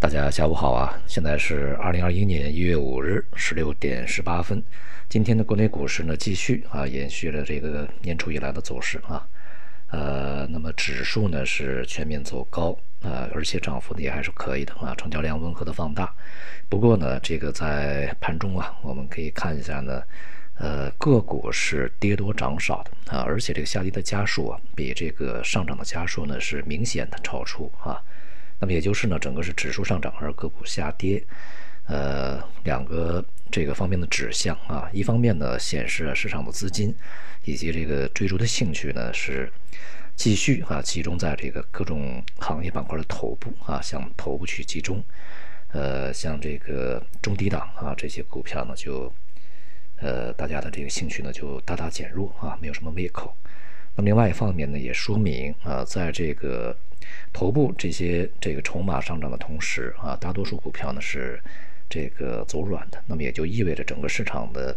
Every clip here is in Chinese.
大家下午好啊！现在是二零二一年一月五日十六点十八分。今天的国内股市呢，继续啊延续了这个年初以来的走势啊。呃，那么指数呢是全面走高啊，而且涨幅呢也还是可以的啊，成交量温和的放大。不过呢，这个在盘中啊，我们可以看一下呢，呃，个股是跌多涨少的啊，而且这个下跌的家数啊，比这个上涨的家数呢是明显的超出啊。那么也就是呢，整个是指数上涨而个股下跌，呃，两个这个方面的指向啊，一方面呢显示啊市场的资金以及这个追逐的兴趣呢是继续啊集中在这个各种行业板块的头部啊，向头部去集中，呃，像这个中低档啊这些股票呢就呃大家的这个兴趣呢就大大减弱啊，没有什么胃口。那么另外一方面呢，也说明啊，在这个头部这些这个筹码上涨的同时啊，大多数股票呢是这个走软的。那么也就意味着整个市场的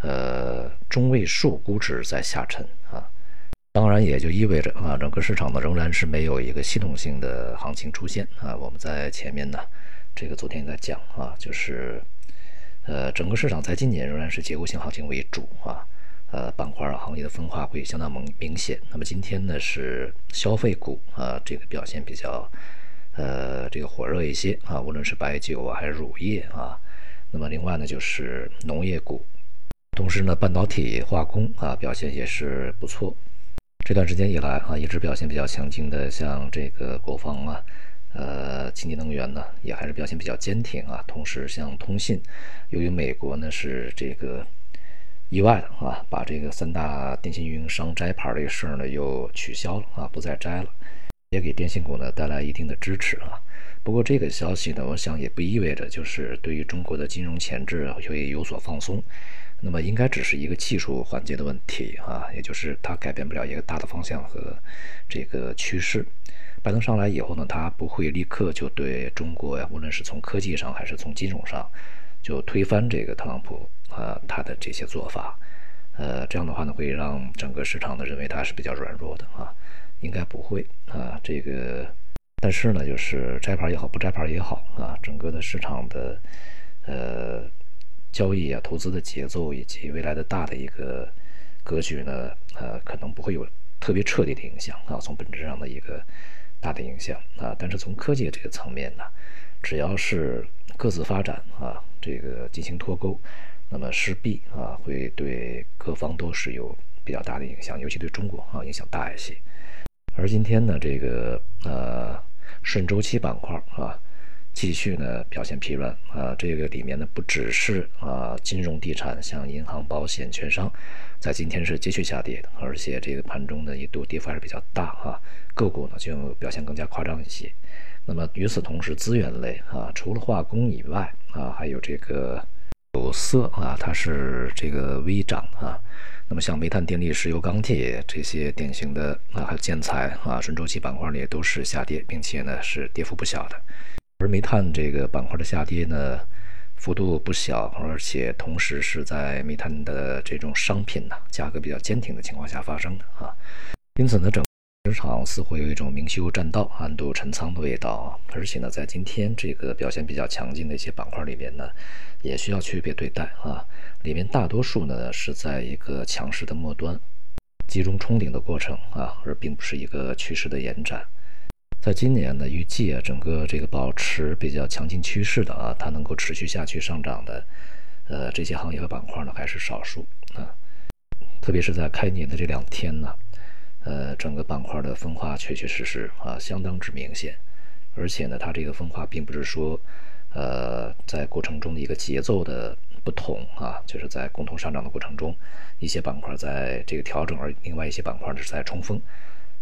呃中位数估值在下沉啊。当然也就意味着啊，整个市场呢仍然是没有一个系统性的行情出现啊。我们在前面呢，这个昨天在讲啊，就是呃整个市场在今年仍然是结构性行情为主啊。呃，板块，行业的分化会相当明明显。那么今天呢，是消费股啊，这个表现比较呃这个火热一些啊，无论是白酒啊，还是乳业啊。那么另外呢，就是农业股，同时呢，半导体、化工啊，表现也是不错。这段时间以来啊，一直表现比较强劲的，像这个国防啊，呃，清洁能源呢，也还是表现比较坚挺啊。同时，像通信，由于美国呢是这个。意外的啊，把这个三大电信运营商摘牌这个事儿呢又取消了啊，不再摘了，也给电信股呢带来一定的支持啊。不过这个消息呢，我想也不意味着就是对于中国的金融前置会有所放松，那么应该只是一个技术环节的问题啊，也就是它改变不了一个大的方向和这个趋势。拜登上来以后呢，他不会立刻就对中国呀，无论是从科技上还是从金融上。就推翻这个特朗普啊，他的这些做法，呃，这样的话呢，会让整个市场呢认为他是比较软弱的啊，应该不会啊，这个，但是呢，就是摘牌也好，不摘牌也好啊，整个的市场的呃交易啊、投资的节奏以及未来的大的一个格局呢，呃，可能不会有特别彻底的影响啊，从本质上的一个大的影响啊，但是从科技这个层面呢，只要是各自发展啊。这个进行脱钩，那么势必啊会对各方都是有比较大的影响，尤其对中国啊影响大一些。而今天呢，这个呃顺周期板块啊继续呢表现疲软啊，这个里面呢不只是啊金融地产，像银行、保险、券商，在今天是继续下跌的，而且这个盘中呢一度跌幅还是比较大啊，个股呢就表现更加夸张一些。那么与此同时，资源类啊，除了化工以外啊，还有这个有色啊，它是这个微涨啊。那么像煤炭、电力、石油、钢铁这些典型的啊，还有建材啊，顺周期板块呢也都是下跌，并且呢是跌幅不小的。而煤炭这个板块的下跌呢，幅度不小，而且同时是在煤炭的这种商品呢价格比较坚挺的情况下发生的啊。因此呢，整。市场似乎有一种明修栈道、暗度陈仓的味道啊，而且呢，在今天这个表现比较强劲的一些板块里面呢，也需要区别对待啊。里面大多数呢是在一个强势的末端，集中冲顶的过程啊，而并不是一个趋势的延展。在今年呢，预计啊，整个这个保持比较强劲趋势的啊，它能够持续下去上涨的，呃，这些行业和板块呢，还是少数啊。特别是在开年的这两天呢。呃，整个板块的分化确确实实啊，相当之明显，而且呢，它这个分化并不是说，呃，在过程中的一个节奏的不同啊，就是在共同上涨的过程中，一些板块在这个调整，而另外一些板块呢是在冲锋，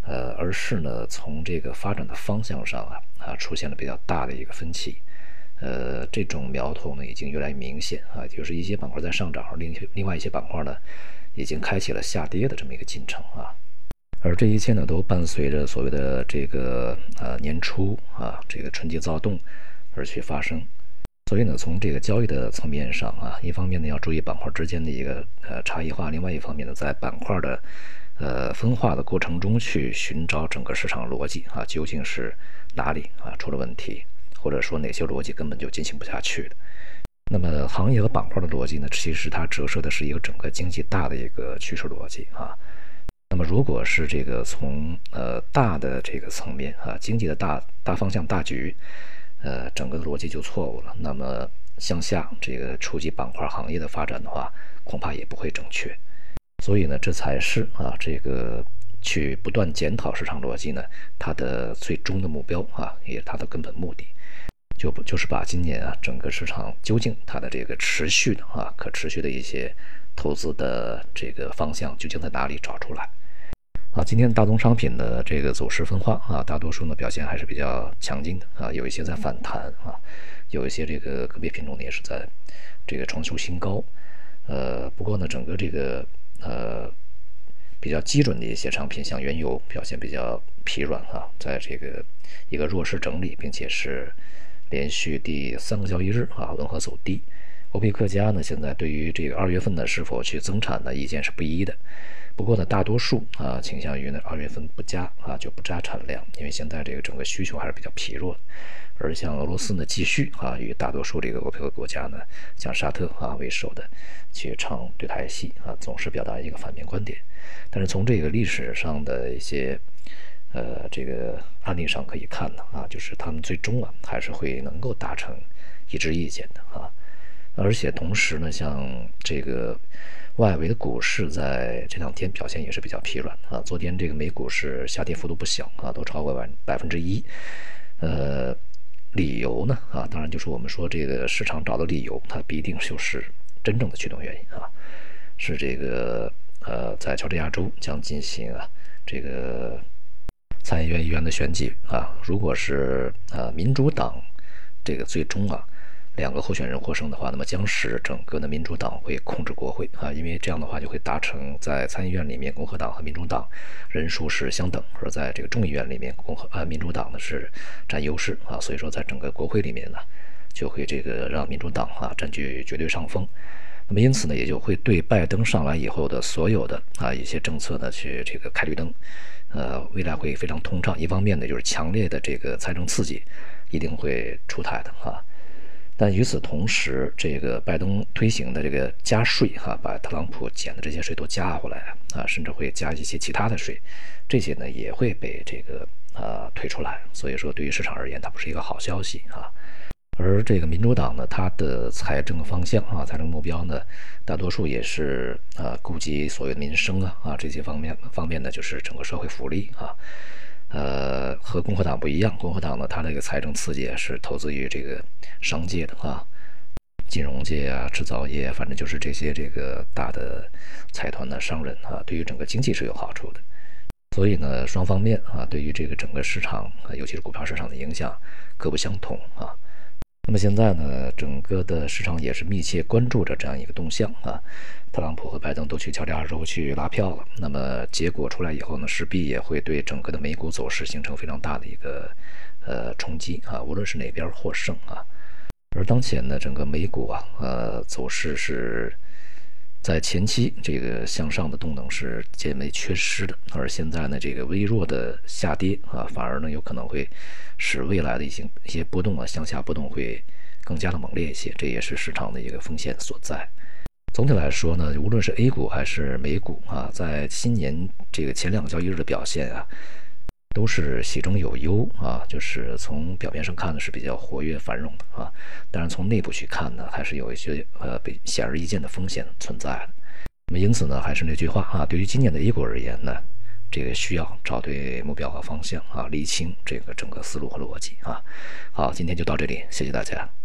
呃，而是呢从这个发展的方向上啊啊出现了比较大的一个分歧，呃，这种苗头呢已经越来越明显啊，就是一些板块在上涨，而另另外一些板块呢已经开启了下跌的这么一个进程啊。而这一切呢，都伴随着所谓的这个呃年初啊，这个春节躁动而去发生。所以呢，从这个交易的层面上啊，一方面呢要注意板块之间的一个呃差异化，另外一方面呢，在板块的呃分化的过程中去寻找整个市场逻辑啊，究竟是哪里啊出了问题，或者说哪些逻辑根本就进行不下去的。那么行业和板块的逻辑呢，其实它折射的是一个整个经济大的一个趋势逻辑啊。那么如果是这个从呃大的这个层面啊，经济的大大方向大局，呃整个的逻辑就错误了。那么向下这个触及板块行业的发展的话，恐怕也不会正确。所以呢，这才是啊这个去不断检讨市场逻辑呢，它的最终的目标啊，也是它的根本目的。就不就是把今年啊整个市场究竟它的这个持续的啊可持续的一些投资的这个方向究竟在哪里找出来啊？今天大宗商品的这个走势分化啊，大多数呢表现还是比较强劲的啊，有一些在反弹啊，有一些这个个别品种呢也是在这个创出新高。呃，不过呢，整个这个呃比较基准的一些商品，像原油表现比较疲软啊，在这个一个弱势整理，并且是。连续第三个交易日啊，温和走低。欧佩克家呢，现在对于这个二月份呢是否去增产的意见是不一的。不过呢，大多数啊倾向于呢二月份不加啊就不加产量，因为现在这个整个需求还是比较疲弱。而像俄罗斯呢，继续啊与大多数这个欧佩克国家呢，像沙特啊为首的去唱对台戏啊，总是表达一个反面观点。但是从这个历史上的一些。呃，这个案例上可以看呢啊，就是他们最终啊还是会能够达成一致意见的啊，而且同时呢，像这个外围的股市在这两天表现也是比较疲软啊。昨天这个美股是下跌幅度不小啊，都超过百百分之一。呃，理由呢啊，当然就是我们说这个市场找的理由，它必定就是真正的驱动原因啊，是这个呃，在乔治亚州将进行啊这个。参议院议员的选举啊，如果是呃民主党这个最终啊两个候选人获胜的话，那么将使整个的民主党会控制国会啊，因为这样的话就会达成在参议院里面共和党和民主党人数是相等，而在这个众议院里面共和啊民主党呢是占优势啊，所以说在整个国会里面呢就会这个让民主党啊占据绝对上风，那么因此呢也就会对拜登上来以后的所有的啊一些政策呢去这个开绿灯。呃，未来会非常通畅。一方面呢，就是强烈的这个财政刺激一定会出台的啊。但与此同时，这个拜登推行的这个加税哈，把特朗普减的这些税都加回来啊，甚至会加一些其他的税，这些呢也会被这个呃推出来。所以说，对于市场而言，它不是一个好消息啊。而这个民主党呢，它的财政方向啊，财政目标呢，大多数也是啊，顾及所谓民生啊啊这些方面方面呢，就是整个社会福利啊，呃，和共和党不一样，共和党呢，它这个财政刺激是投资于这个商界的啊，金融界啊，制造业，反正就是这些这个大的财团的商人啊，对于整个经济是有好处的。所以呢，双方面啊，对于这个整个市场，尤其是股票市场的影响各不相同啊。那么现在呢，整个的市场也是密切关注着这样一个动向啊。特朗普和拜登都去乔治亚州去拉票了，那么结果出来以后呢，势必也会对整个的美股走势形成非常大的一个呃冲击啊。无论是哪边获胜啊，而当前呢，整个美股啊，呃，走势是。在前期，这个向上的动能是渐为缺失的，而现在呢，这个微弱的下跌啊，反而呢有可能会使未来的一些一些波动啊，向下波动会更加的猛烈一些，这也是市场的一个风险所在。总体来说呢，无论是 A 股还是美股啊，在新年这个前两个交易日的表现啊。都是喜中有忧啊，就是从表面上看呢是比较活跃繁荣的啊，但是从内部去看呢，还是有一些呃被显而易见的风险存在。那么因此呢，还是那句话啊，对于今年的 A 股而言呢，这个需要找对目标和方向啊，理清这个整个思路和逻辑啊。好，今天就到这里，谢谢大家。